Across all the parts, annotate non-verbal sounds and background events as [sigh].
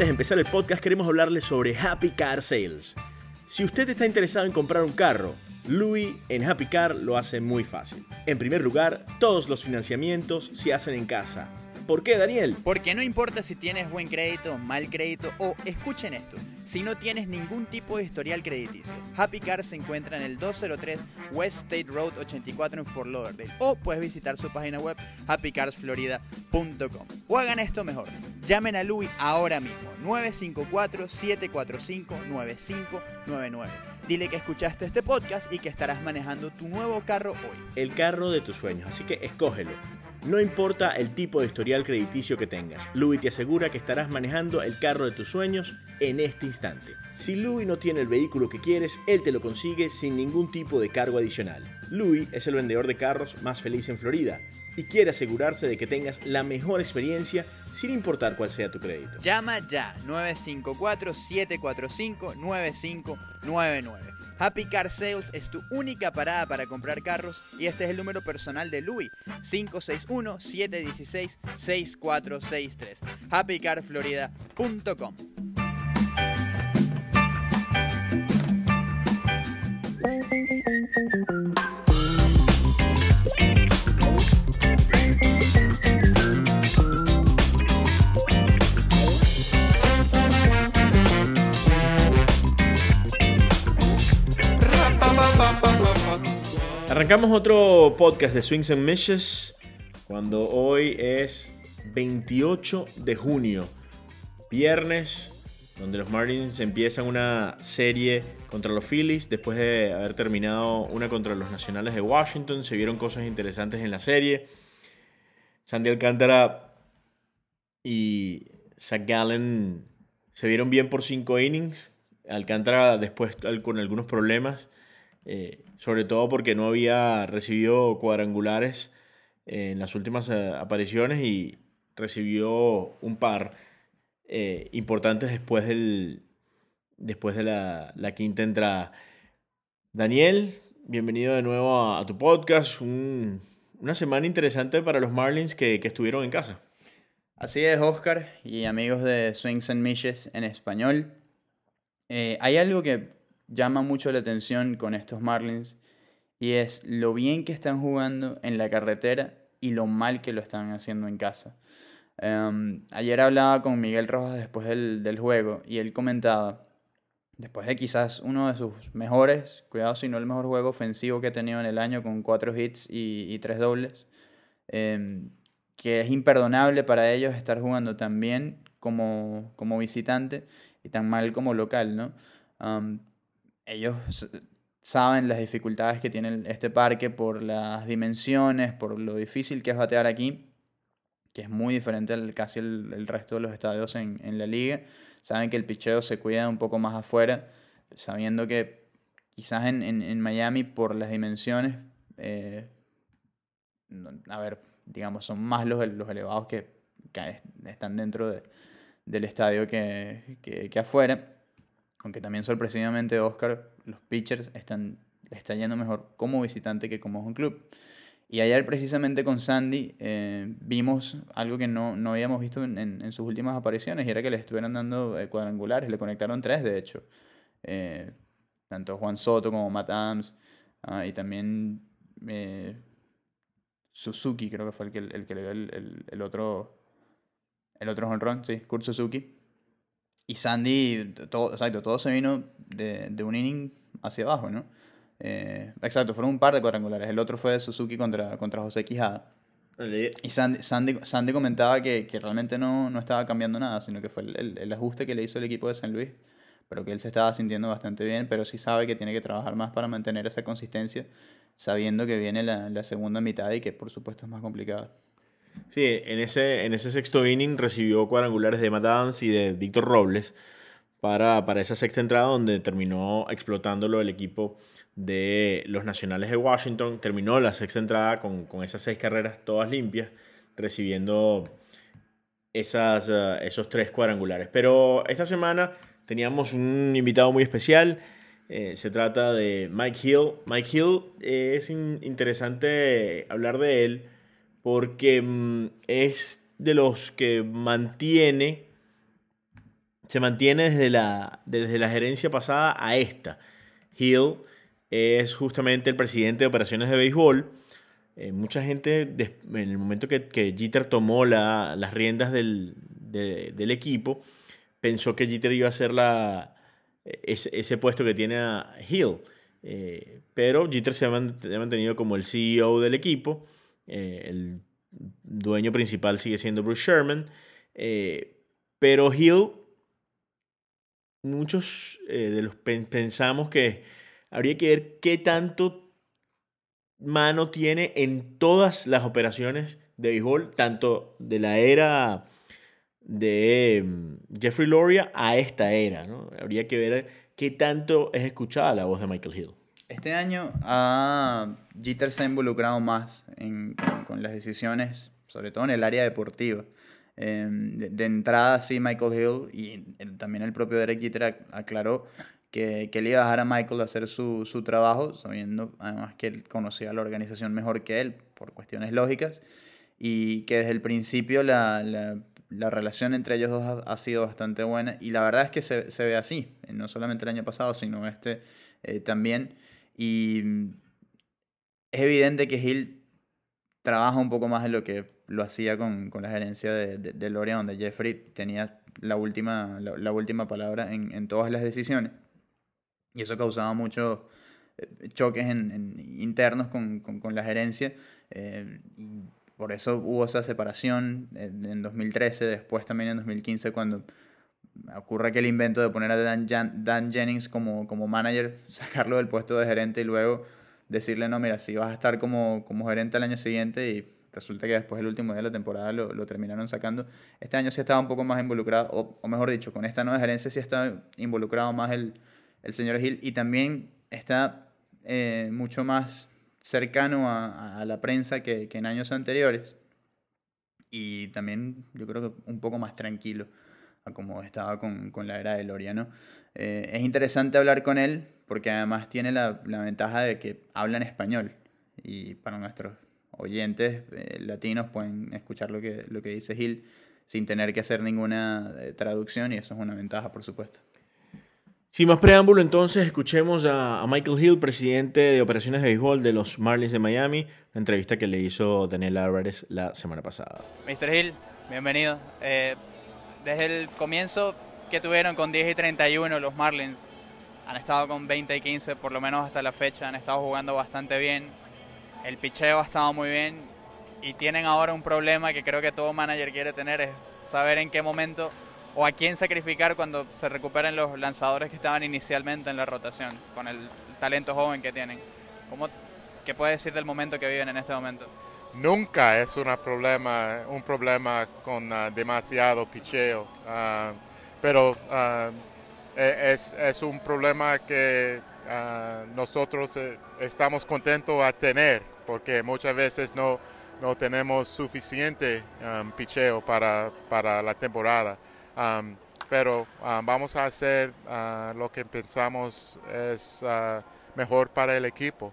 Antes de empezar el podcast queremos hablarles sobre Happy Car Sales. Si usted está interesado en comprar un carro, Louis en Happy Car lo hace muy fácil. En primer lugar, todos los financiamientos se hacen en casa. ¿Por qué, Daniel? Porque no importa si tienes buen crédito, mal crédito o, escuchen esto, si no tienes ningún tipo de historial crediticio. Happy Car se encuentra en el 203 West State Road 84 en Fort Lauderdale o puedes visitar su página web happycarsflorida.com. O hagan esto mejor, llamen a Louis ahora mismo, 954-745-9599. Dile que escuchaste este podcast y que estarás manejando tu nuevo carro hoy. El carro de tus sueños, así que escógelo. No importa el tipo de historial crediticio que tengas, Louis te asegura que estarás manejando el carro de tus sueños en este instante. Si Louis no tiene el vehículo que quieres, él te lo consigue sin ningún tipo de cargo adicional. Louis es el vendedor de carros más feliz en Florida y quiere asegurarse de que tengas la mejor experiencia sin importar cuál sea tu crédito. Llama ya 954-745-9599. Happy Car Sales es tu única parada para comprar carros y este es el número personal de Louis, 561-716-6463. happycarflorida.com Arrancamos otro podcast de Swings and Mishes cuando hoy es 28 de junio, viernes, donde los Marlins empiezan una serie contra los Phillies después de haber terminado una contra los Nacionales de Washington. Se vieron cosas interesantes en la serie. Sandy Alcántara y Zach Gallen se vieron bien por 5 innings. Alcántara después con algunos problemas. Eh, sobre todo porque no había recibido cuadrangulares en las últimas eh, apariciones y recibió un par eh, importantes después, del, después de la, quinta entrada. Daniel, bienvenido de nuevo a, tu podcast. una semana interesante para los Marlins que, estuvieron en casa. Así es, Oscar y amigos de Swings and Mishes en español. hay algo que llama mucho la atención con estos Marlins y es lo bien que están jugando en la carretera y lo mal que lo están haciendo en casa. Em, ayer hablaba con Miguel Rojas después del, juego y él comentaba, después de quizás uno de sus mejores, cuidado si no el mejor juego ofensivo que ha tenido en el año con cuatro hits y, tres dobles, em, que es imperdonable para ellos estar jugando tan bien como, como visitante y tan mal como local, ¿no? Ellos saben las dificultades que tiene este parque por las dimensiones, por lo difícil que es batear aquí, que es muy diferente al casi el, resto de los estadios en, la liga. Saben que el picheo se cuida un poco más afuera, sabiendo que quizás en, Miami por las dimensiones, eh, a ver, digamos, son más los, los elevados que, están dentro del estadio que, que afuera aunque también sorpresivamente Oscar, los pitchers están, le está yendo mejor como visitante que como un club. Y ayer precisamente con Sandy eh, vimos algo que no, no habíamos visto en, en, sus últimas apariciones y era que le estuvieran dando eh, cuadrangulares, le conectaron tres de hecho. Eh, tanto Juan Soto como Matt Adams ah, y también Suzuki creo que fue el que, el, que le dio el, el otro el otro honrón, sí, Kurt Suzuki. Y Sandy, todo, exacto, todo se vino de, de un inning hacia abajo, ¿no? Eh, exacto, fueron un par de cuadrangulares. El otro fue de Suzuki contra, contra José Quijada. Y Sandy, Sandy, Sandy comentaba que, que, realmente no, no estaba cambiando nada, sino que fue el, el, ajuste que le hizo el equipo de San Luis, pero que él se estaba sintiendo bastante bien, pero sí sabe que tiene que trabajar más para mantener esa consistencia, sabiendo que viene la, la segunda mitad y que por supuesto es más complicada. Sí, en ese, en ese sexto inning recibió cuadrangulares de Matt Adams y de Víctor Robles para, para esa sexta entrada donde terminó explotándolo el equipo de los Nacionales de Washington. Terminó la sexta entrada con, con esas seis carreras todas limpias, recibiendo esas, eh, esos tres cuadrangulares. Pero esta semana teníamos un invitado muy especial. Eh, se trata de Mike Hill. Mike Hill eh, es interesante hablar de él porque mm, es de los que mantiene se mantiene desde la, desde la gerencia pasada a esta. Hill es justamente el presidente de operaciones de béisbol. Eh, mucha gente, en el momento que, que Jeter tomó las riendas del, del, equipo, pensó que Jeter iba a ser la, ese, ese puesto que tiene a Hill. Eh, pero Jeter se ha mantenido como el CEO del equipo. Eh, el dueño principal sigue siendo Bruce Sherman. pero Hill muchos eh, de los pensamos que habría que ver qué tanto mano tiene en todas las operaciones de béisbol, tanto de la era de mm, Jeffrey Loria a esta era. ¿no? Habría que ver qué tanto es escuchada la voz de Michael Hill. Este año a Jeter se ha involucrado más en, con las decisiones, sobre todo en el área deportiva. Em, de, entrada, sí, Michael Hill y también el propio Derek Jeter aclaró que, que le iba a dejar a Michael hacer su, su, trabajo, sabiendo además que él conocía la organización mejor que él, por cuestiones lógicas, y que desde el principio la, la, la relación entre ellos dos ha, sido bastante buena, y la verdad es que se, se ve así, no solamente el año pasado, sino este eh, también, y es evidente que Hill trabaja un poco más de lo que lo hacía con, con la gerencia de, de, de, donde Jeffrey tenía la última, la, última palabra en, en, todas las decisiones. Y eso causaba muchos eh, choques en, internos con, con, con, la gerencia. Eh, por eso hubo esa separación en, en, 2013, después también en 2015, cuando ocurre aquel invento de poner a Dan, Dan Jennings como, como manager, [laughs] sacarlo del puesto de gerente y luego decirle, no, mira, si vas a estar como, como gerente el año siguiente y resulta que después el último día de la temporada lo, lo terminaron sacando. Este año sí estaba un poco más involucrado, o, o mejor dicho, con esta nueva gerencia sí está involucrado más el, el señor Hill y también está eh, mucho más cercano a, a, la prensa que, que, en años anteriores y también yo creo que un poco más tranquilo a como estaba con, con la era de Loria, ¿no? Eh, es interesante hablar con él porque además tiene la, la ventaja de que habla en español y para nuestros oyentes eh, latinos pueden escuchar lo que, lo que dice Hill sin tener que hacer ninguna eh, traducción y eso es una ventaja, por supuesto. Sin más preámbulo, entonces escuchemos a, a, Michael Hill, presidente de operaciones de béisbol de los Marlins de Miami, la entrevista que le hizo Daniel Álvarez la semana pasada. Mr. Hill, bienvenido. Eh, desde el comienzo que tuvieron con 10 y 31 los Marlins, han estado con 20 y 15 por lo menos hasta la fecha, han estado jugando bastante bien, el picheo ha estado muy bien y tienen ahora un problema que creo que todo manager quiere tener, es saber en qué momento o a quién sacrificar cuando se recuperen los lanzadores que estaban inicialmente en la rotación, con el talento joven que tienen. ¿Cómo, ¿Qué puede decir del momento que viven en este momento? Nunca es una problema, un problema con uh, demasiado picheo, uh, pero uh, es, es, un problema que nosotros eh, estamos contentos a tener, porque muchas veces no, no tenemos suficiente um, picheo para, para la temporada. Um, pero vamos a hacer lo que pensamos es mejor para el equipo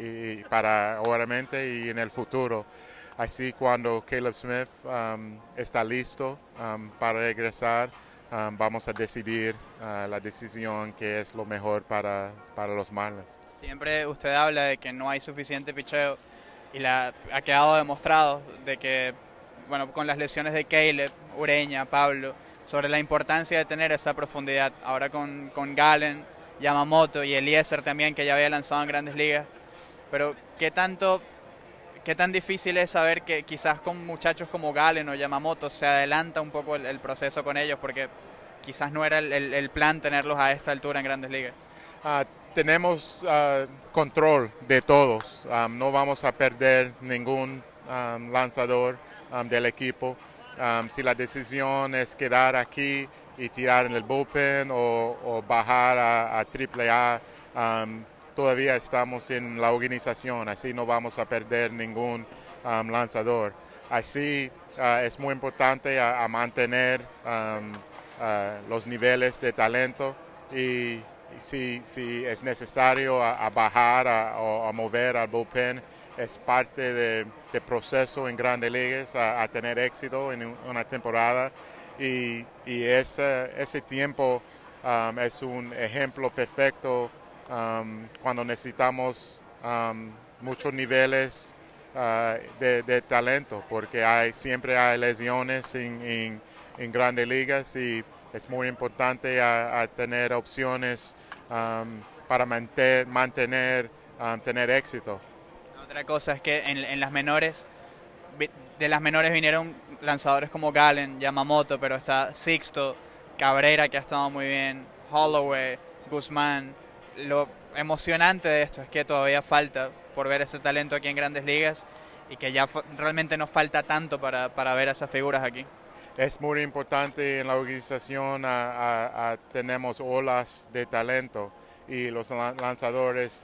y para obviamente y en el futuro. Así cuando Caleb Smith um, está listo para regresar, um, vamos a decidir uh, la decisión que es lo mejor para, para los Marlins. Siempre usted habla de que no hay suficiente picheo y la, ha quedado demostrado de que, bueno, con las lesiones de Caleb, Ureña, Pablo, sobre la importancia de tener esa profundidad. Ahora con, con Galen, Yamamoto y Eliezer también, que ya había lanzado en grandes ligas. Pero, ¿qué tanto ¿Qué tan difícil es saber que quizás con muchachos como Galen o Yamamoto se adelanta un poco el, proceso con ellos? Porque quizás no era el, plan tenerlos a esta altura en grandes ligas. Uh, tenemos uh, control de todos. Um, no vamos a perder ningún lanzador del equipo. si la decisión es quedar aquí y tirar en el bullpen o, bajar a, a AAA, todavía estamos en la organización, así no vamos a perder ningún um, lanzador. Así uh, es muy importante a, a mantener um, uh, los niveles de talento y, si, es necesario a, a bajar o a mover al bullpen, es parte del de proceso en grandes ligas a, tener éxito en una temporada y, y ese, ese tiempo um, es un ejemplo perfecto um, cuando necesitamos um, muchos niveles uh, de, talento, porque hay, siempre hay lesiones en, en, grandes ligas y es muy importante a, tener opciones para mantener, mantener tener éxito. Otra cosa es que en, en las menores de las menores vinieron lanzadores como Galen, Yamamoto, pero está Sixto, Cabrera que ha estado muy bien, Holloway, Guzmán. Lo emocionante de esto es que todavía falta por ver ese talento aquí en grandes ligas y que ya realmente nos falta tanto para, para ver esas figuras aquí. Es muy importante en la organización, tenemos olas de talento y los lanzadores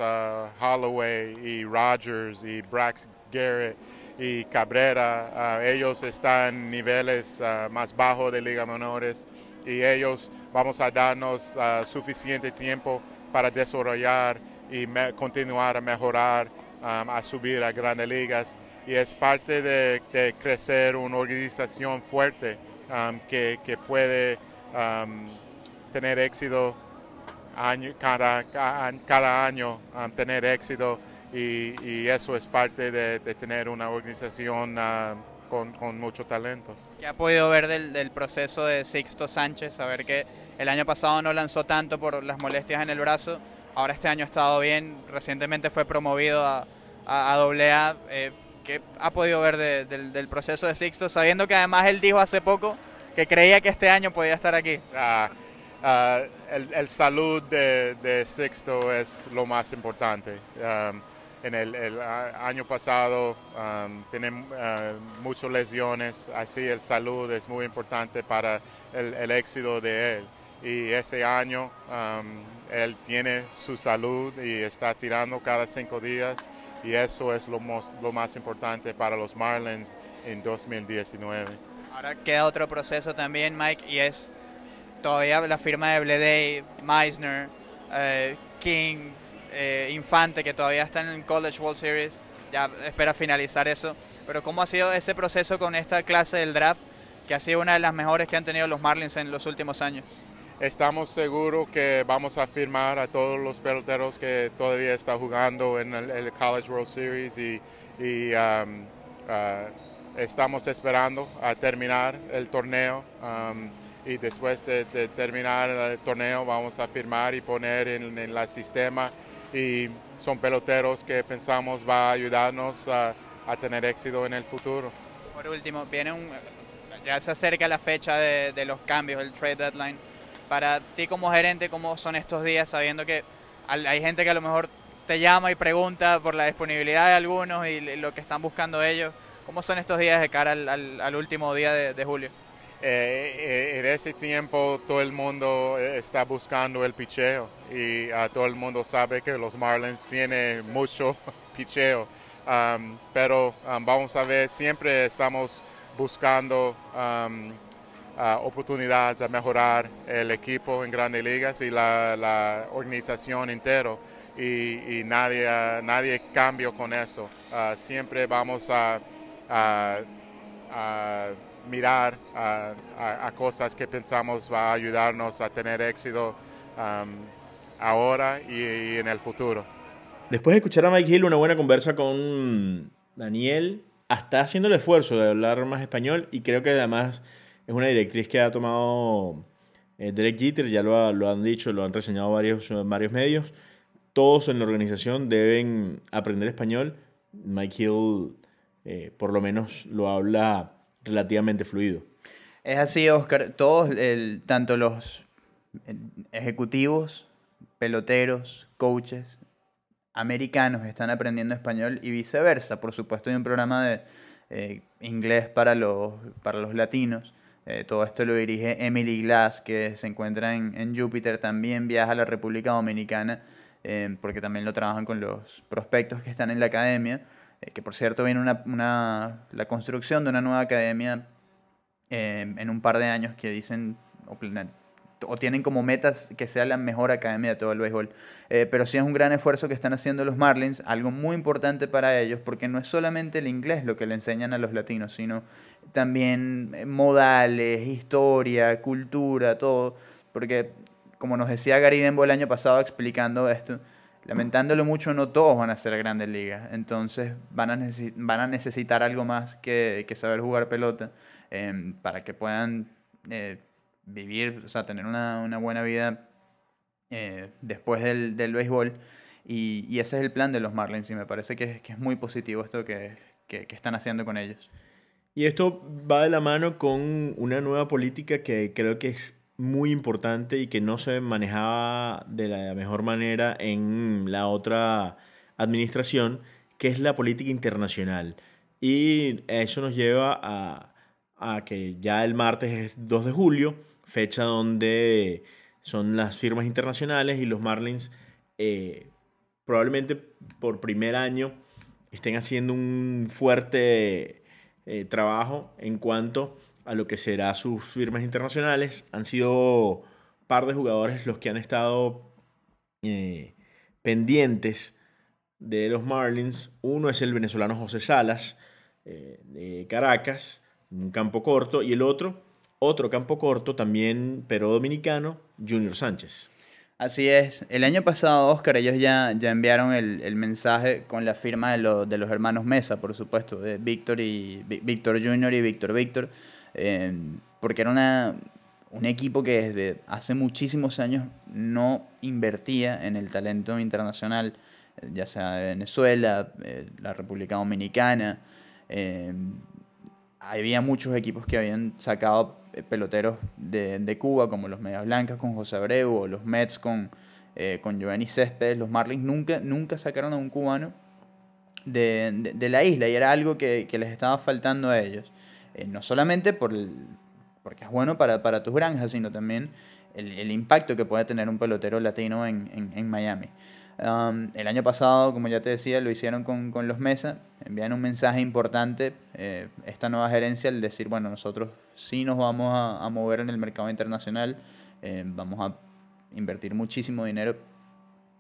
Holloway y Rogers y Brax Garrett y Cabrera, ellos están niveles más bajos de Liga Menores y ellos vamos a darnos suficiente tiempo para desarrollar y continuar a mejorar, a subir a grandes ligas. Y es parte de, crecer una organización fuerte que, puede tener éxito cada año, tener éxito y, eso es parte de, tener una organización uh, con, con, mucho talento. ¿Qué ha podido ver del, del, proceso de Sixto Sánchez? Saber que el año pasado no lanzó tanto por las molestias en el brazo, ahora este año ha estado bien, recientemente fue promovido a, a, a Eh, ¿Qué ha podido ver de, del, del, proceso de Sixto? Sabiendo que además él dijo hace poco que creía que este año podía estar aquí. Ah, ah, el, el, salud de, de, Sixto es lo más importante. Um, en el, año pasado um, tiene uh, muchas lesiones, así el salud es muy importante para el, éxito de él. Y ese año um, él tiene su salud y está tirando cada cinco días y eso es lo, lo más importante para los Marlins en 2019. Ahora queda otro proceso también, Mike, y es todavía la firma de Bleday, Meisner, uh, King, eh, Infante, que todavía está en el College World Series, ya espera finalizar eso. Pero ¿cómo ha sido ese proceso con esta clase del draft, que ha sido una de las mejores que han tenido los Marlins en los últimos años? Estamos seguros que vamos a firmar a todos los peloteros que todavía están jugando en el, College World Series y, um, uh, estamos esperando a terminar el torneo. Um, y después de, terminar el torneo vamos a firmar y poner en, en el sistema y son peloteros que pensamos va a ayudarnos a, tener éxito en el futuro. Por último, viene un, ya se acerca la fecha de, los cambios, el trade deadline. Para ti como gerente, ¿cómo son estos días sabiendo que hay gente que a lo mejor te llama y pregunta por la disponibilidad de algunos y lo que están buscando ellos? ¿Cómo son estos días de cara al, último día de julio? Eh, en ese tiempo todo el mundo está buscando el picheo y uh, todo el mundo sabe que los Marlins tienen mucho [laughs] picheo. Um, pero um, vamos a ver, siempre estamos buscando um, uh, oportunidades de mejorar el equipo en grandes ligas y la, organización entero. Y, nadie, uh, nadie cambia con eso. Siempre vamos a, a, a mirar a, cosas que pensamos va a ayudarnos a tener éxito um, ahora y, en el futuro. Después de escuchar a Mike Hill, una buena conversa con Daniel, hasta haciendo el esfuerzo de hablar más español y creo que además es una directriz que ha tomado eh, Derek Jeter, ya lo, ha, lo, han dicho, lo han reseñado varios, varios medios. Todos en la organización deben aprender español. Mike Hill eh, por lo menos lo habla relativamente fluido. Es así, Oscar. Todos, tanto los ejecutivos, peloteros, coaches, americanos están aprendiendo español y viceversa. Por supuesto, hay un programa de eh, inglés para los, para los latinos. Eh, todo esto lo dirige Emily Glass, que se encuentra en, en Júpiter. También viaja a la República Dominicana, eh, porque también lo trabajan con los prospectos que están en la academia. Eh, que por cierto viene una, una, la construcción de una nueva academia eh, en un par de años que dicen, o tienen como metas que sea la mejor academia de todo el béisbol. Eh, pero sí es un gran esfuerzo que están haciendo los Marlins, algo muy importante para ellos, porque no es solamente el inglés lo que le enseñan a los latinos, sino también modales, historia, cultura, todo. Porque, como nos decía Gary el año pasado explicando esto, lamentándolo mucho, no todos van a ser grandes ligas. Entonces van a, van a necesitar algo más que, que saber jugar pelota em, para que puedan eh, vivir, o sea, tener una, una buena vida eh, después del, del béisbol. Y, y, ese es el plan de los Marlins y me parece que, que es muy positivo esto que, que, que están haciendo con ellos. Y esto va de la mano con una nueva política que creo que es muy importante y que no se manejaba de la mejor manera en la otra administración, que es la política internacional. Y eso nos lleva a, que ya el martes es 2 de julio, fecha donde son las firmas internacionales y los Marlins eh, probablemente por primer año estén haciendo un fuerte eh, trabajo en cuanto a lo que será sus firmas internacionales. Han sido par de jugadores los que han estado eh, pendientes de los Marlins. Uno es el venezolano José Salas eh, de Caracas, un campo corto, y el otro, otro campo corto también, pero dominicano, Junior Sánchez. Así es. El año pasado, Oscar, ellos ya, ya enviaron el, el mensaje con la firma de, de, los hermanos Mesa, por supuesto, de Víctor y Víctor Junior y Víctor Víctor. Eh, porque era una, un equipo que desde hace muchísimos años no invertía en el talento internacional, ya sea de Venezuela, eh, la República Dominicana. Eh, había muchos equipos que habían sacado peloteros de, de, Cuba, como los Medias Blancas con José Abreu, los Mets con, eh, con Giovanni Céspedes. Los Marlins nunca, nunca sacaron a un cubano de, de, de la isla y era algo que, que les estaba faltando a ellos. Eh, no solamente por porque es bueno para, para, tus granjas, sino también el, el, impacto que puede tener un pelotero latino en, en, en Miami. Um, el año pasado, como ya te decía, lo hicieron con, con los Mesa, envían un mensaje importante, eh, esta nueva gerencia, al decir, bueno, nosotros sí nos vamos a, a mover en el mercado internacional, eh, vamos a invertir muchísimo dinero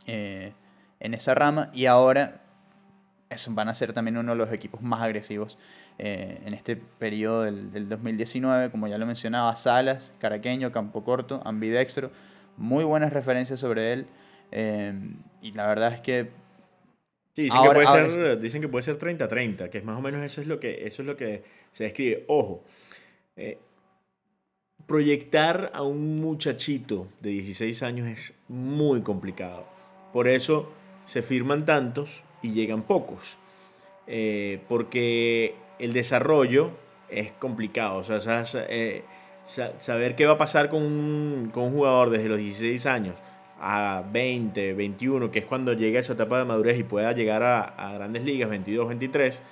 eh, en esa rama y ahora eso van a ser también uno de los equipos más agresivos eh, en este periodo del, del, 2019, como ya lo mencionaba, Salas, Caraqueño, Campo Corto, ambidextro, muy buenas referencias sobre él. Eh, y la verdad es que... Sí, dicen, ahora, que puede ser, dicen que puede ser 30-30, que es más o menos eso es lo que, eso es lo que se describe. Ojo, eh, proyectar a un muchachito de 16 años es muy complicado. Por eso se firman tantos y llegan pocos. Eh, porque el desarrollo es complicado. O sea, eh, saber qué va a pasar con un, con un, jugador desde los 16 años a 20, 21, que es cuando llega esa etapa de madurez y pueda llegar a, a grandes ligas, 22, 23,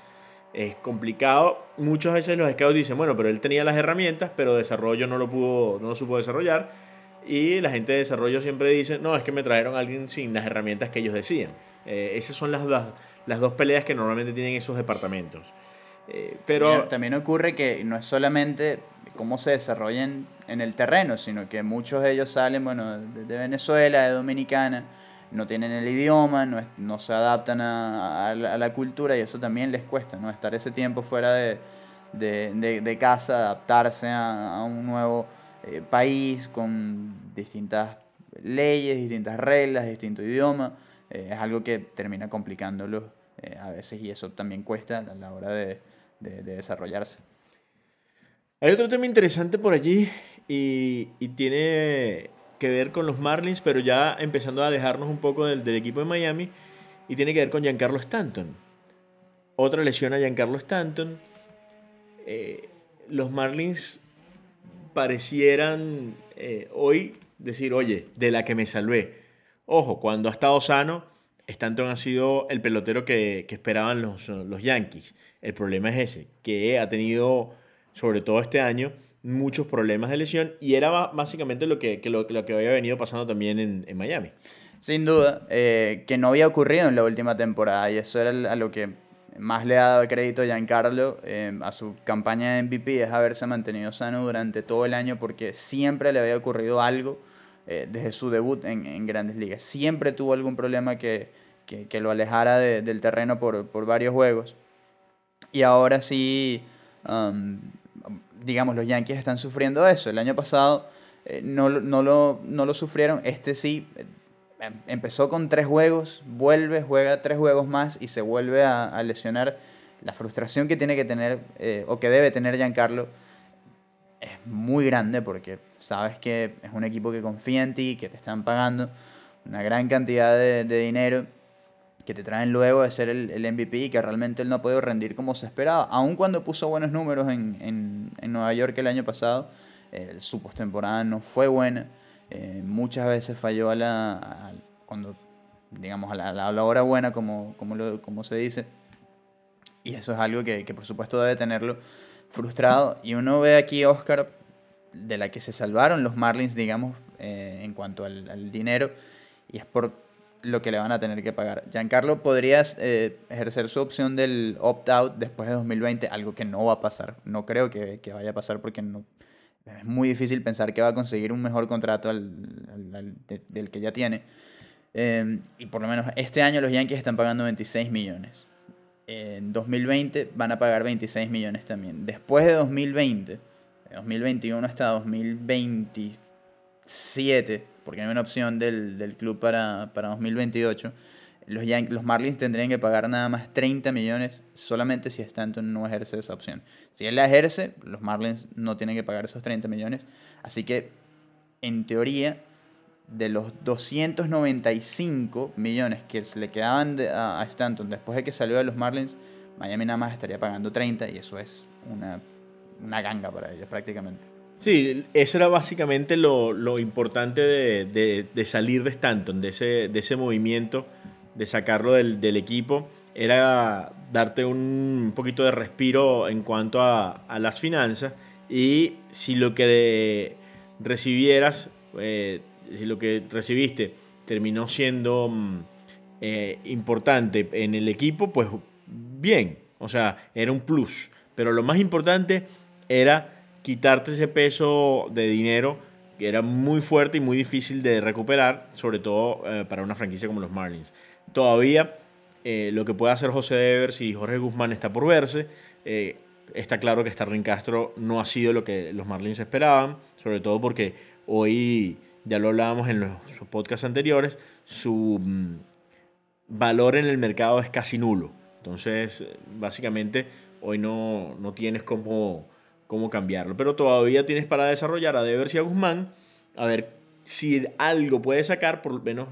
es complicado. Muchas veces los scouts dicen, bueno, pero él tenía las herramientas, pero desarrollo no lo pudo, no lo supo desarrollar. Y la gente de desarrollo siempre dice, no, es que me trajeron a alguien sin las herramientas que ellos decían. Eh, esas son las, las, las, dos peleas que normalmente tienen esos departamentos. Eh, pero también ocurre que no es solamente cómo se desarrollan en el terreno, sino que muchos de ellos salen bueno, de, de Venezuela, de Dominicana, no tienen el idioma, no, no se adaptan a, a, la, a, la, cultura y eso también les cuesta, ¿no? Estar ese tiempo fuera de, de, de casa, adaptarse a, a un nuevo eh, país con distintas leyes, distintas reglas, distinto idioma. Eh, es algo que termina complicándolo eh, a veces y eso también cuesta a la hora de, de, de, desarrollarse. Hay otro tema interesante por allí y, y, tiene que ver con los Marlins, pero ya empezando a alejarnos un poco del, del equipo de Miami y tiene que ver con Giancarlo Stanton. Otra lesión a Giancarlo Stanton. Eh, los Marlins parecieran eh, hoy decir, oye, de la que me salvé. Ojo, cuando ha estado sano, Stanton ha sido el pelotero que, esperaban los, Yankees. El problema es ese, que ha tenido, sobre todo este año, muchos problemas de lesión y era básicamente lo que, que lo, lo, que había venido pasando también en, en Miami. Sin duda, eh, que no había ocurrido en la última temporada y eso era a lo que más le ha dado crédito a Giancarlo eh, a su campaña de MVP es haberse mantenido sano durante todo el año porque siempre le había ocurrido algo eh, desde su debut en, en, grandes ligas. Siempre tuvo algún problema que, que, que lo alejara de, del terreno por, por, varios juegos. Y ahora sí, um, digamos, los Yankees están sufriendo eso. El año pasado eh, no, no, lo, no lo sufrieron, este sí Em, empezó con tres juegos, vuelve, juega tres juegos más y se vuelve a, lesionar. La frustración que tiene que tener, eh, o que debe tener Giancarlo, es muy grande porque sabes que es un equipo que confía en ti, que te están pagando una gran cantidad de, dinero, que te traen luego de ser el, el, MVP y que realmente él no ha podido rendir como se esperaba. Aun cuando puso buenos números en, en, en Nueva York el año pasado, eh, su postemporada no fue buena. Eh, muchas veces falló a la, cuando, digamos, a la, la, hora buena, como, como, lo, como se dice. Y eso es algo que, que, por supuesto debe tenerlo frustrado. Y uno ve aquí a Oscar, de la que se salvaron los Marlins, digamos, eh, en cuanto al, al, dinero, y es por lo que le van a tener que pagar. Giancarlo podría eh, ejercer su opción del opt-out después de 2020, algo que no va a pasar. No creo que, que vaya a pasar porque no, es muy difícil pensar que va a conseguir un mejor contrato al, al, al de, del que ya tiene. Eh, y por lo menos este año los Yankees están pagando 26 millones. En 2020 van a pagar 26 millones también. Después de 2020, de 2021 hasta 2027, porque no hay una opción del, del club para, para 2028, los, los Marlins tendrían que pagar nada más 30 millones solamente si Stanton no ejerce esa opción. Si él la ejerce, los Marlins no tienen que pagar esos 30 millones. Así que, en teoría, de los 295 millones que se le quedaban a, a, Stanton después de que salió de los Marlins, Miami nada más estaría pagando 30 y eso es una, una ganga para ellos prácticamente. Sí, eso era básicamente lo, lo importante de, de, de, salir de Stanton, de ese, de ese movimiento de sacarlo del, del equipo era darte un poquito de respiro en cuanto a, a las finanzas y si lo que recibieras, eh, si lo que recibiste terminó siendo mm, eh, importante en el equipo, pues bien, o sea, era un plus. Pero lo más importante era quitarte ese peso de dinero que era muy fuerte y muy difícil de recuperar, sobre todo eh, para una franquicia como los Marlins. Todavía eh, lo que puede hacer José Devers y Jorge Guzmán está por verse. Está claro que Starling Castro no ha sido lo que los Marlins esperaban, sobre todo porque hoy, ya lo hablábamos en los podcasts anteriores, su mm, valor en el mercado es casi nulo. Entonces, básicamente, hoy no, no tienes cómo, cómo cambiarlo. Pero todavía tienes para desarrollar a Devers y a Guzmán, a ver si algo puede sacar, por lo menos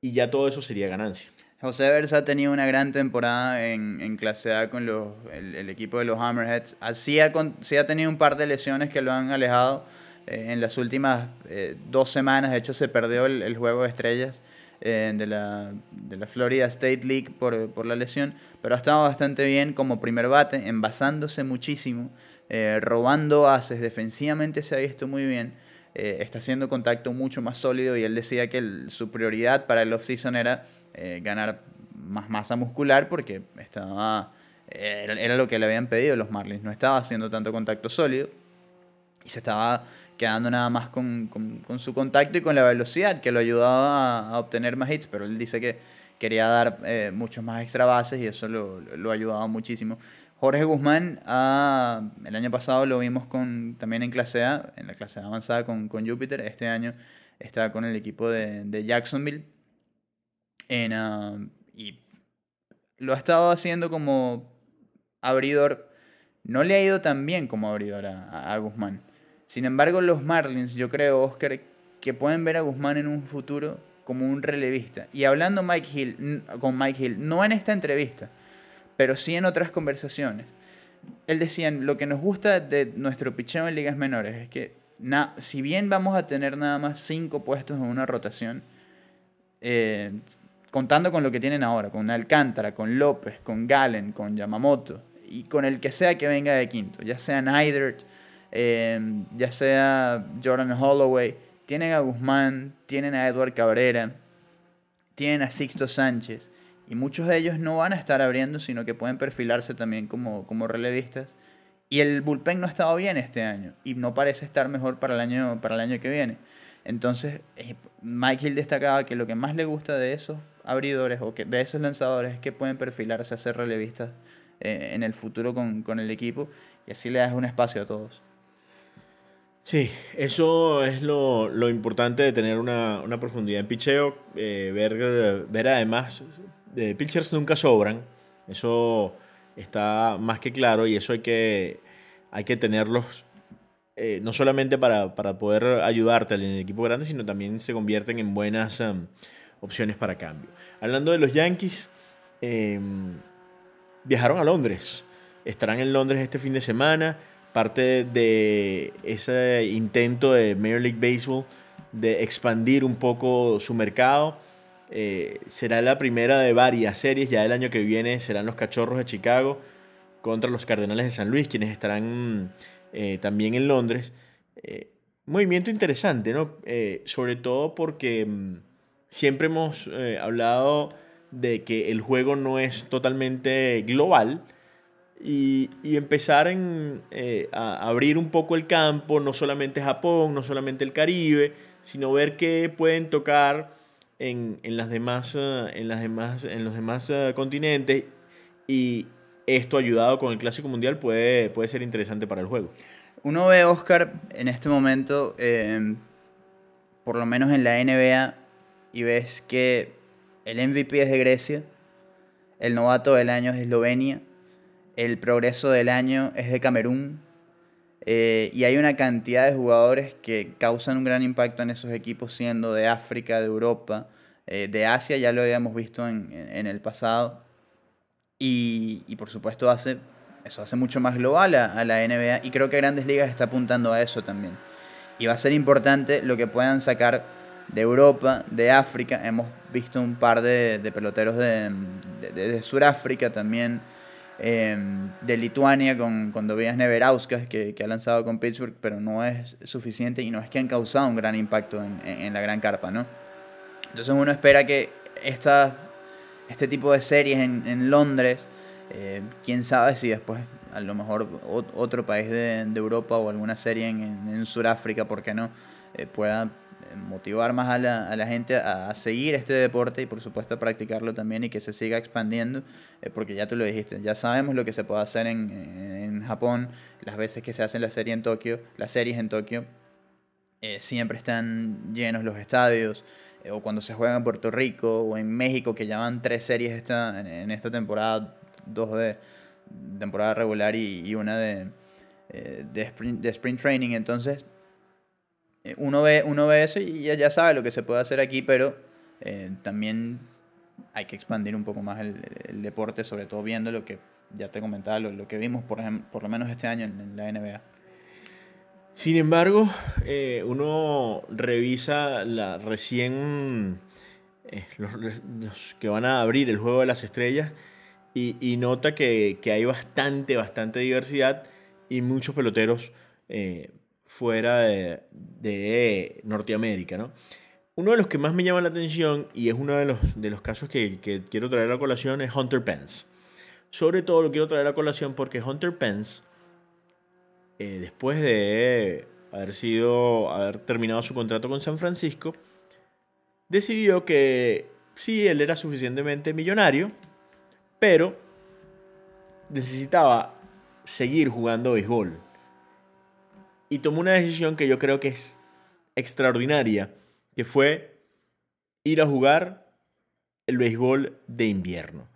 y ya todo eso sería ganancia. José Versa ha tenido una gran temporada en, en clase A con los, el, el, equipo de los Hammerheads. Así ha, sí ha tenido un par de lesiones que lo han alejado eh, en las últimas eh, dos semanas. De hecho, se perdió el, juego de estrellas eh, de, la, de la Florida State League por, por la lesión. Pero ha estado bastante bien como primer bate, envasándose muchísimo, robando bases. Defensivamente se ha visto muy bien está haciendo contacto mucho más sólido y él decía que su prioridad para el off-season era ganar más masa muscular porque estaba, era, lo que le habían pedido los Marlins, no estaba haciendo tanto contacto sólido y se estaba quedando nada más con, con, su contacto y con la velocidad que lo ayudaba a, a, obtener más hits, pero él dice que quería dar eh, muchos más extra bases y eso lo, lo ha ayudado muchísimo. Jorge Guzmán, ah, el año pasado lo vimos con, también en clase A, en la clase A avanzada con, con Júpiter. Este año está con el equipo de, de Jacksonville. En, uh, y lo ha estado haciendo como abridor. No le ha ido tan bien como abridor a, a Guzmán. Sin embargo, los Marlins, yo creo, Oscar, que pueden ver a Guzmán en un futuro como un relevista. Y hablando Mike Hill, con Mike Hill, no en esta entrevista, pero sí en otras conversaciones. Él decía, lo que nos gusta de nuestro picheo en ligas menores es que si bien vamos a tener nada más cinco puestos en una rotación, eh, contando con lo que tienen ahora, con Alcántara, con López, con Galen, con Yamamoto, y con el que sea que venga de quinto, ya sea Neidert, eh, ya sea Jordan Holloway, tienen a Guzmán, tienen a Edward Cabrera, tienen a Sixto Sánchez, Y muchos de ellos no van a estar abriendo, sino que pueden perfilarse también como, como relevistas. Y el bullpen no ha estado bien este año y no parece estar mejor para el año, para el año que viene. Entonces, eh, Mike Hill destacaba que lo que más le gusta de esos abridores o que de esos lanzadores es que pueden perfilarse a ser relevistas eh, en el futuro con, con, el equipo y así le das un espacio a todos. Sí, eso es lo, lo importante de tener una, una profundidad en picheo, eh, ver, ver además, de pitchers nunca sobran, eso está más que claro y eso hay que, hay que tenerlos eh, no solamente para, para, poder ayudarte en el equipo grande, sino también se convierten en buenas um, opciones para cambio. Hablando de los Yankees, em, viajaron a Londres. Estarán en Londres este fin de semana. Parte de ese intento de Major League Baseball de expandir un poco su mercado. Eh, será la primera de varias series. Ya el año que viene serán los Cachorros de Chicago contra los Cardenales de San Luis, quienes estarán eh, también en Londres. Eh, movimiento interesante, ¿no? sobre todo porque mm, siempre hemos hablado de que el juego no es totalmente global y, empezar en, eh, a abrir un poco el campo, no solamente Japón, no solamente el Caribe, sino ver qué pueden tocar en, las demás, eh, en, las demás, en los demás eh, continentes y esto ayudado con el Clásico Mundial puede, puede ser interesante para el juego. Uno ve, Oscar, en este momento, por lo menos en la NBA, y ves que el MVP es de Grecia, el novato del año es Eslovenia, el progreso del año es de Camerún, eh, y hay una cantidad de jugadores que causan un gran impacto en esos equipos, siendo de África, de Europa, eh, de Asia, ya lo habíamos visto en, el pasado. Y, por supuesto hace, eso hace mucho más global a, la NBA y creo que Grandes Ligas está apuntando a eso también. Y va a ser importante lo que puedan sacar de Europa, de África. Hemos visto un par de, peloteros de, de, Sudáfrica también, em, de Lituania con, con Dobias Neverauskas, que, que, ha lanzado con Pittsburgh, pero no es suficiente y no es que han causado un gran impacto en, en, la gran carpa, ¿no? Entonces uno espera que esta, este tipo de series en, en Londres, eh, quién sabe si después a lo mejor otro país de, Europa o alguna serie en, en Sudáfrica, ¿por qué no? Eh, pueda motivar más a la, a la gente a, seguir este deporte y por supuesto a practicarlo también y que se siga expandiendo, eh, porque ya tú lo dijiste, ya sabemos lo que se puede hacer en, en Japón, las veces que se hacen la serie en Tokio, las series en Tokio, eh, siempre están llenos los estadios, eh, o cuando se juega en Puerto Rico o en México, que ya van tres series esta, en, esta temporada, dos de temporada regular y, una de, de, sprint, de sprint training, entonces uno ve, uno ve eso y ya, ya sabe lo que se puede hacer aquí, pero eh, también hay que expandir un poco más el, deporte, sobre todo viendo lo que ya te comentaba, lo, que vimos por, por lo menos este año en, la NBA. Sin embargo, eh, uno revisa la recién los, que van a abrir el juego de las estrellas y, nota que, hay bastante, bastante diversidad y muchos peloteros fuera de, Norteamérica, ¿no? Uno de los que más me llama la atención y es uno de los, de los casos que, quiero traer a colación es Hunter Pence. Sobre todo lo quiero traer a colación porque Hunter Pence, eh, después de haber sido, haber terminado su contrato con San Francisco, decidió que sí, él era suficientemente millonario, pero necesitaba seguir jugando béisbol y tomó una decisión que yo creo que es extraordinaria, que fue ir a jugar el béisbol de invierno.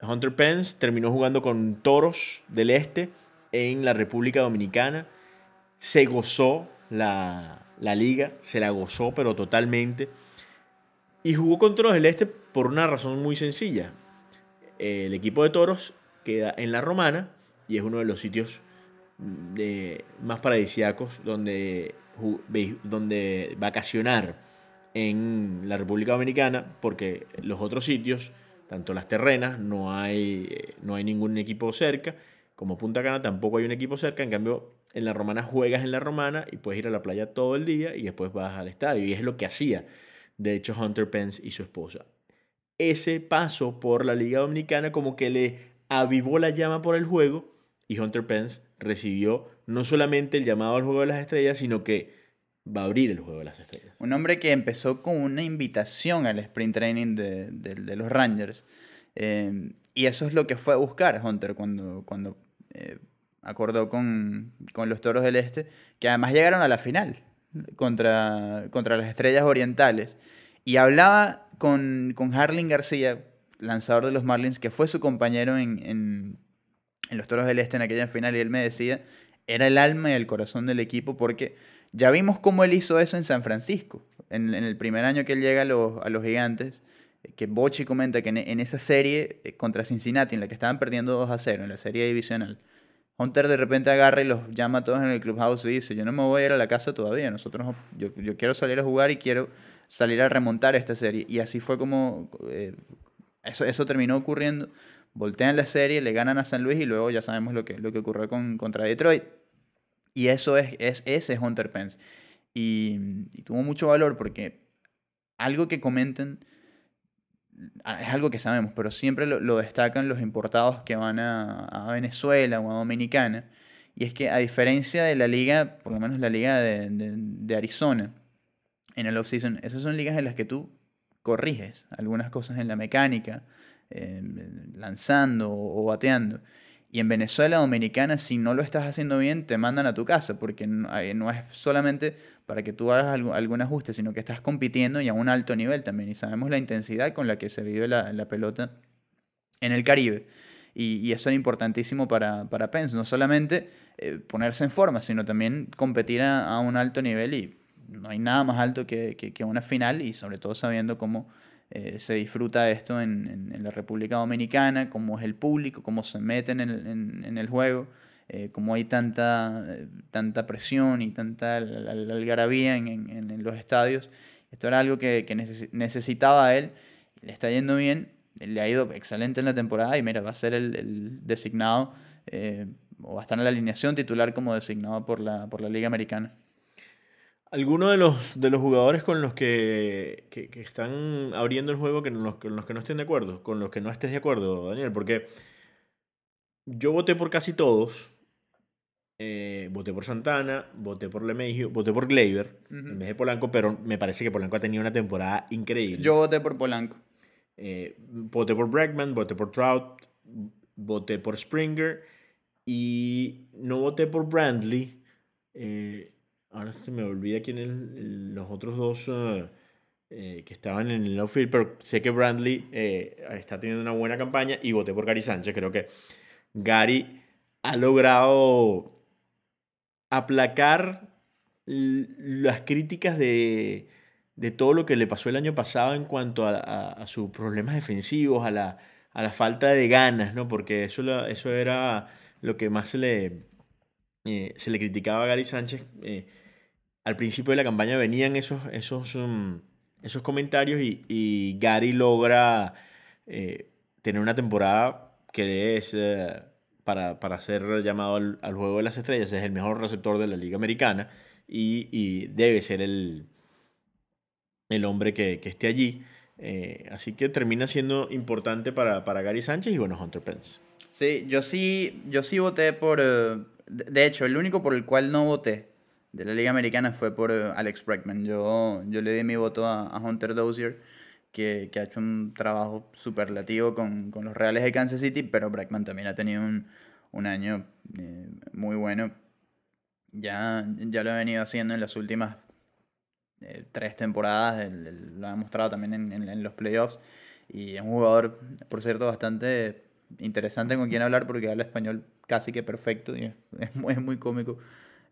Hunter Pence terminó jugando con Toros del Este en la República Dominicana. Se gozó la, la liga, se la gozó pero totalmente. Y jugó con Toros del Este por una razón muy sencilla. El equipo de Toros queda en la Romana y es uno de los sitios de, más paradisíacos donde, donde vacacionar en la República Dominicana, porque los otros sitios, tanto las terrenas, no hay, no hay ningún equipo cerca, como Punta Cana tampoco hay un equipo cerca, en cambio en la Romana juegas en la Romana y puedes ir a la playa todo el día y después vas al estadio, y es lo que hacía, de hecho, Hunter Pence y su esposa. ese paso por la Liga Dominicana como que le avivó la llama por el juego y Hunter Pence recibió no solamente el llamado al juego de las estrellas, sino que va a abrir el juego de las estrellas. Un hombre que empezó con una invitación al sprint training de, de, los Rangers. Eh, y eso es lo que fue a buscar Hunter cuando, cuando eh, acordó con, con, los Toros del Este, que además llegaron a la final contra, contra las Estrellas Orientales. Y hablaba con, con García, lanzador de los Marlins, que fue su compañero en, en los Toros del Este en aquella final, y él me decía, era el alma y el corazón del equipo porque ya vimos cómo él hizo eso en San Francisco, en, el primer año que él llega a los, a los gigantes que Bochi comenta que en, esa serie eh, contra Cincinnati, en la que estaban perdiendo 2 a 0, en la serie divisional, Hunter de repente agarra y los llama a todos en el clubhouse y dice, yo no me voy a ir a la casa todavía, nosotros, yo, yo quiero salir a jugar y quiero salir a remontar esta serie. Y así fue como eh, eso, eso terminó ocurriendo. Voltean la serie, le ganan a San Luis y luego ya sabemos lo que, lo que ocurrió con, contra Detroit. Y eso es, es ese Hunter Pence. Y, tuvo mucho valor porque algo que comenten es algo que sabemos, pero siempre lo, destacan los importados que van a, Venezuela o a Dominicana. Y es que a diferencia de la liga, por lo menos la liga de, Arizona, en el off-season, esas son ligas en las que tú corriges algunas cosas en la mecánica, eh, lanzando o bateando. Y en Venezuela Dominicana, si no lo estás haciendo bien, te mandan a tu casa, porque no, es solamente para que tú hagas algún, ajuste, sino que estás compitiendo y a un alto nivel también. Y sabemos la intensidad con la que se vive la, pelota en el Caribe. Y, eso es importantísimo para, para Pence, no solamente eh, ponerse en forma, sino también competir a, un alto nivel. Y no hay nada más alto que, que una final, y sobre todo sabiendo cómo eh, se disfruta esto en, en, la República Dominicana, cómo es el público, cómo se meten en, en, el juego, eh, cómo hay tanta, tanta presión y tanta algarabía en, los estadios. Esto era algo que, que necesitaba él, le está yendo bien, le ha ido excelente en la temporada y mira, va a ser el, el designado eh, o va a estar en la alineación titular como designado por la, por la Liga Americana. ¿Alguno de los, de los jugadores con los que, que, están abriendo el juego que los, con los que no estén de acuerdo? Con los que no estés de acuerdo, Daniel, porque yo voté por casi todos. Eh, voté por Santana, voté por Lemegio, voté por Gleyber en vez de Polanco, pero me parece que Polanco ha tenido una temporada increíble. Yo voté por Polanco. Eh, voté por Bregman, voté por Trout, voté por Springer y no voté por Brandley. Eh, ahora se me olvida quién los otros dos eh, eh, que estaban en el outfield, pero sé que Brandley eh, está teniendo una buena campaña y voté por Gary Sánchez. Creo que Gary ha logrado aplacar las críticas de, de, todo lo que le pasó el año pasado en cuanto a, sus problemas defensivos, a la, a la, falta de ganas, ¿no? Porque eso, eso era lo que más se le, se le criticaba a Gary Sánchez al principio de la campaña venían esos, esos, um, esos comentarios y, Gary logra eh, tener una temporada que es eh, para, para, ser llamado al, Juego de las Estrellas, es el mejor receptor de la Liga Americana y, debe ser el, el hombre que, esté allí. Eh, así que termina siendo importante para, para, Gary Sánchez y bueno, Hunter Pence. Sí, yo sí, yo sí voté por... De hecho, el único por el cual no voté de la Liga Americana fue por eh, Alex Bregman. Yo, yo le di mi voto a, Hunter Dozier, que, que, ha hecho un trabajo superlativo con, con, los Reales de Kansas City, pero Bregman también ha tenido un, un año eh, muy bueno. Ya, ya lo ha venido haciendo en las últimas eh, tres temporadas, lo ha mostrado también en, en, los playoffs. Y es un jugador, por cierto, bastante interesante con quien hablar porque habla español casi que perfecto y es, es, muy, es muy cómico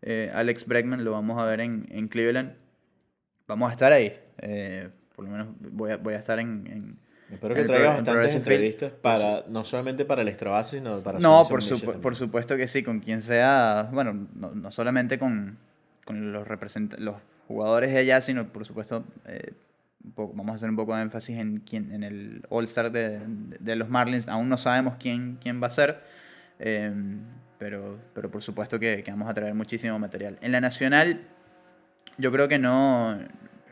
eh, Alex Bregman, lo vamos a ver en, en Cleveland. Vamos a estar ahí. Eh, por lo menos voy a, voy a estar en, en Espero que traigas bastantes entrevistas para, no solamente para el extra sino para No, por, por supuesto que sí, con quien sea, bueno, no, no solamente con, con los, los jugadores de allá, sino por supuesto, eh, vamos a hacer un poco de énfasis en, quién, en el All-Star de, de, los Marlins. Aún no sabemos quién, quién va a ser. Eh, pero, pero por supuesto que, que, vamos a traer muchísimo material. En la nacional, yo creo que no,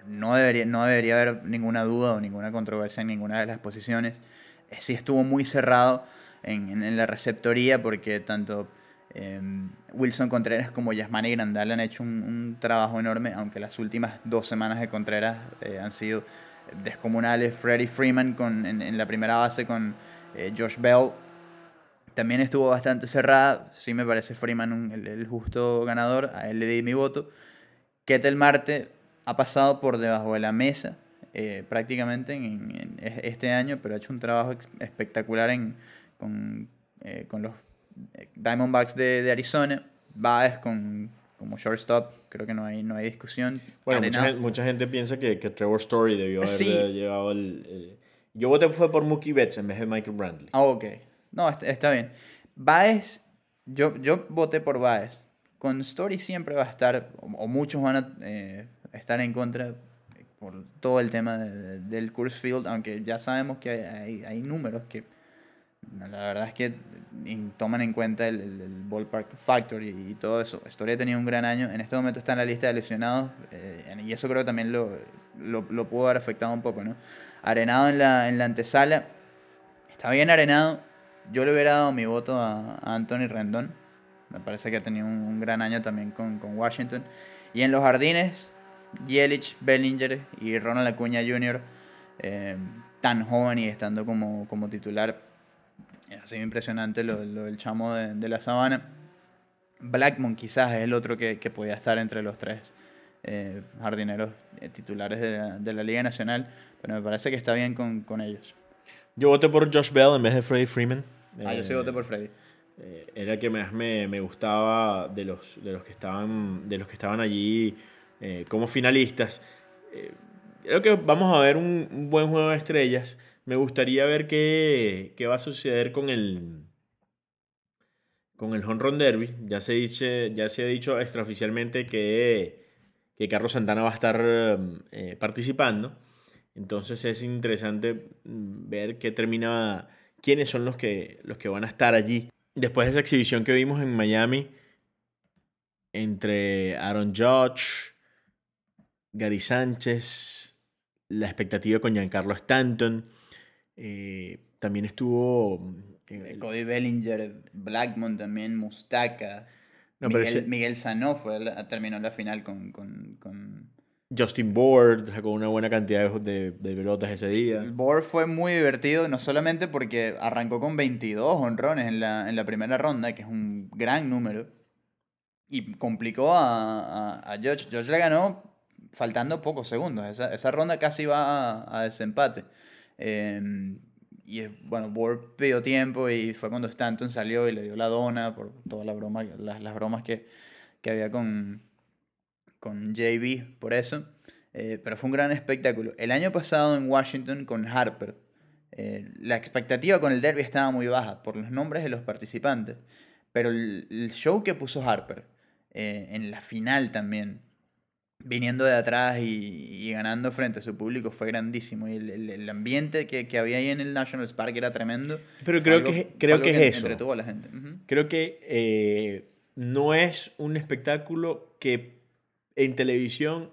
no debería, no debería haber ninguna duda o ninguna controversia en ninguna de las posiciones. Eh, sí estuvo muy cerrado en, en, la receptoría porque tanto em, Wilson Contreras como Yasmani Grandal han hecho un, un, trabajo enorme, aunque las últimas dos semanas de Contreras eh, han sido descomunales. Freddie Freeman con, en, en la primera base con eh, Josh Bell también estuvo bastante cerrada. Sí me parece Freeman un, el, el, justo ganador. A él le di mi voto. Ketel Marte ha pasado por debajo de la mesa eh, prácticamente en, en, este año, pero ha hecho un trabajo espectacular en, con, eh, con los Diamondbacks de, de Arizona. Baez con, como shortstop, creo que no hay, no hay discusión. Bueno, mucha gente, mucha gente, piensa que, que, Trevor Story debió haber sí. llevado el, el, Yo voté fue por Mookie Betts en vez de Michael Brantley. Ah, ok. No, está, está bien. Baez, yo, yo voté por Baez. Con Story siempre va a estar, o, muchos van a eh, estar en contra por todo el tema de, de, del Coors Field, aunque ya sabemos que hay, hay, hay, números que la verdad es que toman en cuenta el, el, Ballpark Factor y, y, todo eso. Story ha tenido un gran año, en este momento está en la lista de lesionados eh, y eso creo que también lo, lo, lo, pudo haber afectado un poco. ¿no? Arenado en la, en la antesala, está bien arenado. Yo le hubiera dado mi voto a, Anthony Rendón. Me parece que ha tenido un, gran año también con, con Washington. Y en los jardines, Yelich, Bellinger y Ronald Acuña Jr., eh, tan joven y estando como, como titular. Ha sido impresionante lo, lo del chamo de, de, la sabana. Blackmon quizás es el otro que, que podía estar entre los tres eh, jardineros eh, titulares de la, de la, Liga Nacional, pero me parece que está bien con, con, ellos. Yo voté por Josh Bell en vez de Freddie Freeman. Ah, yo sí voté por Freddie. Eh, era el que más me, me, gustaba de los, de los que estaban, de los que estaban allí eh, como finalistas. Eh, creo que vamos a ver un, un, buen juego de estrellas. Me gustaría ver qué, qué va a suceder con el con el Home Run Derby. Ya se, dice, ya se ha dicho extraoficialmente que, que Carlos Santana va a estar eh, participando. Entonces es interesante mm, ver qué termina, quiénes son los que, los que van a estar allí. Después de esa exhibición que vimos en Miami entre Aaron Judge, Gary Sánchez, la expectativa con Giancarlo Stanton. Eh, también estuvo. Eh, Cody Bellinger, Blackmon también, Mustaka. No, Miguel, ese... Miguel Sanó fue, terminó la final con, con, con... Justin Board sacó una buena cantidad de, de, pelotas ese día. Board fue muy divertido, no solamente porque arrancó con 22 honrones en la, en la primera ronda, que es un gran número, y complicó a, a, a le ganó faltando pocos segundos. Esa, esa ronda casi va a, a desempate. Eh, y bueno, Board pidió tiempo y fue cuando Stanton salió y le dio la dona por todas la broma, las, las bromas que, que había con, con JB por eso. Eh, pero fue un gran espectáculo. El año pasado en Washington con Harper, eh, la expectativa con el derby estaba muy baja por los nombres de los participantes. Pero el, el show que puso Harper eh, en la final también, viniendo de atrás y, y, ganando frente a su público fue grandísimo. Y el, el, el ambiente que, que, había ahí en el National Park era tremendo. Pero creo algo, que, creo que, que, es eso. Entretuvo a la gente. Uh -huh. Creo que eh, no es un espectáculo que en televisión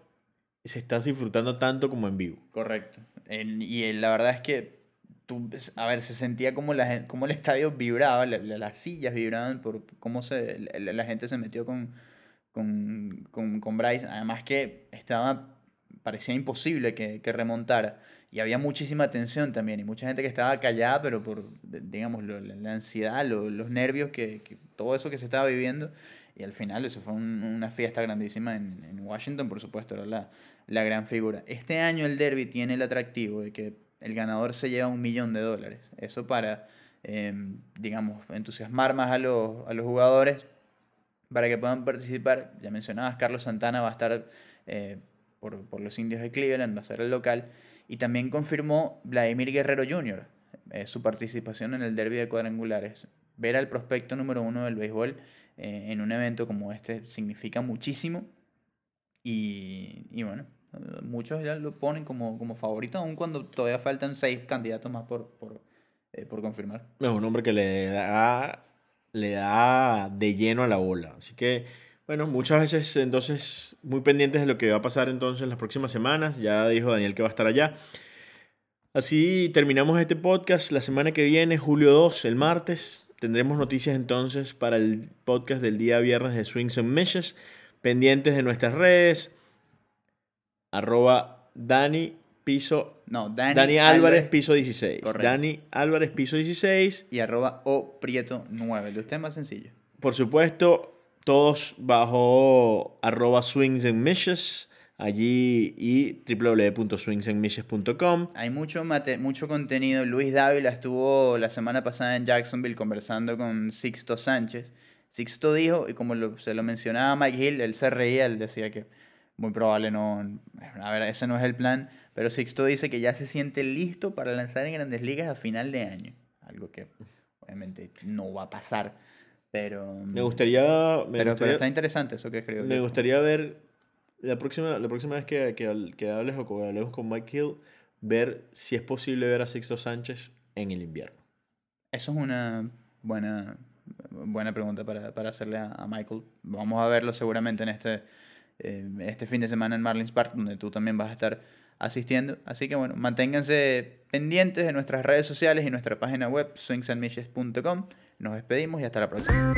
se está disfrutando tanto como en vivo. Correcto. En, y la verdad es que tú, a ver, se sentía como, la, como el estadio vibraba, la, la, las sillas vibraban por cómo se, la, la gente se metió con, con, con, con, Bryce. Además que estaba, parecía imposible que, que, remontara. Y había muchísima tensión también y mucha gente que estaba callada, pero por, digamos, lo, la, ansiedad, lo, los nervios, que, que, todo eso que se estaba viviendo. Y al final eso fue un, una fiesta grandísima en, Washington, por supuesto, era la, la gran figura. Este año el derby tiene el atractivo de que el ganador se lleva un millón de dólares. Eso para, eh, digamos, entusiasmar más a los, a los jugadores, para que puedan participar. Ya mencionabas, Carlos Santana va a estar eh, por, por, los indios de Cleveland, va a ser el local. Y también confirmó Vladimir Guerrero Jr. Eh, su participación en el derby de cuadrangulares. Ver al prospecto número uno del béisbol eh, en un evento como este significa muchísimo. Y, y, bueno, muchos ya lo ponen como, como favorito, aun cuando todavía faltan seis candidatos más por, por, eh, por confirmar. Es un hombre que le da le da de lleno a la bola. Así que Bueno, muchas veces entonces muy pendientes de lo que va a pasar entonces en las próximas semanas. Ya dijo Daniel que va a estar allá. Así terminamos este podcast. La semana que viene, julio 2, el martes, tendremos noticias entonces para el podcast del día viernes de Swings and Meshes. Pendientes de nuestras redes. Arroba Dani piso. No, Dani, Dani Álvarez, Álvarez piso 16. Correcto. Dani Álvarez piso 16. y arroba o prieto 9. Lo usted es más sencillo. Por supuesto, todos bajo arroba swings and mishes allí y www.swingsandmishes.com. Hay mucho, mate- mucho contenido. Luis Dávila estuvo la semana pasada en Jacksonville conversando con Sixto Sánchez. Sixto dijo, y como lo- se lo mencionaba Mike Hill, él se reía, él decía que muy probable no, a ver, ese no es el plan, pero Sixto dice que ya se siente listo para lanzar en grandes ligas a final de año. Algo que obviamente no va a pasar, pero... Me gustaría, me pero, pero está interesante eso que escribió. me gustaría ver la próxima, la próxima vez que, que, que hables o que hablemos con Mike Hill, ver si es posible ver a Sixto Sánchez en el invierno. Eso es una buena, buena pregunta para, para hacerle a, a Michael. Vamos a verlo seguramente en este, eh, este fin de semana en Marlins Park, donde tú también vas a estar asistiendo. Así que bueno, manténganse pendientes de nuestras redes sociales y nuestra página web swingsandmishes.com. Nos despedimos y hasta la próxima.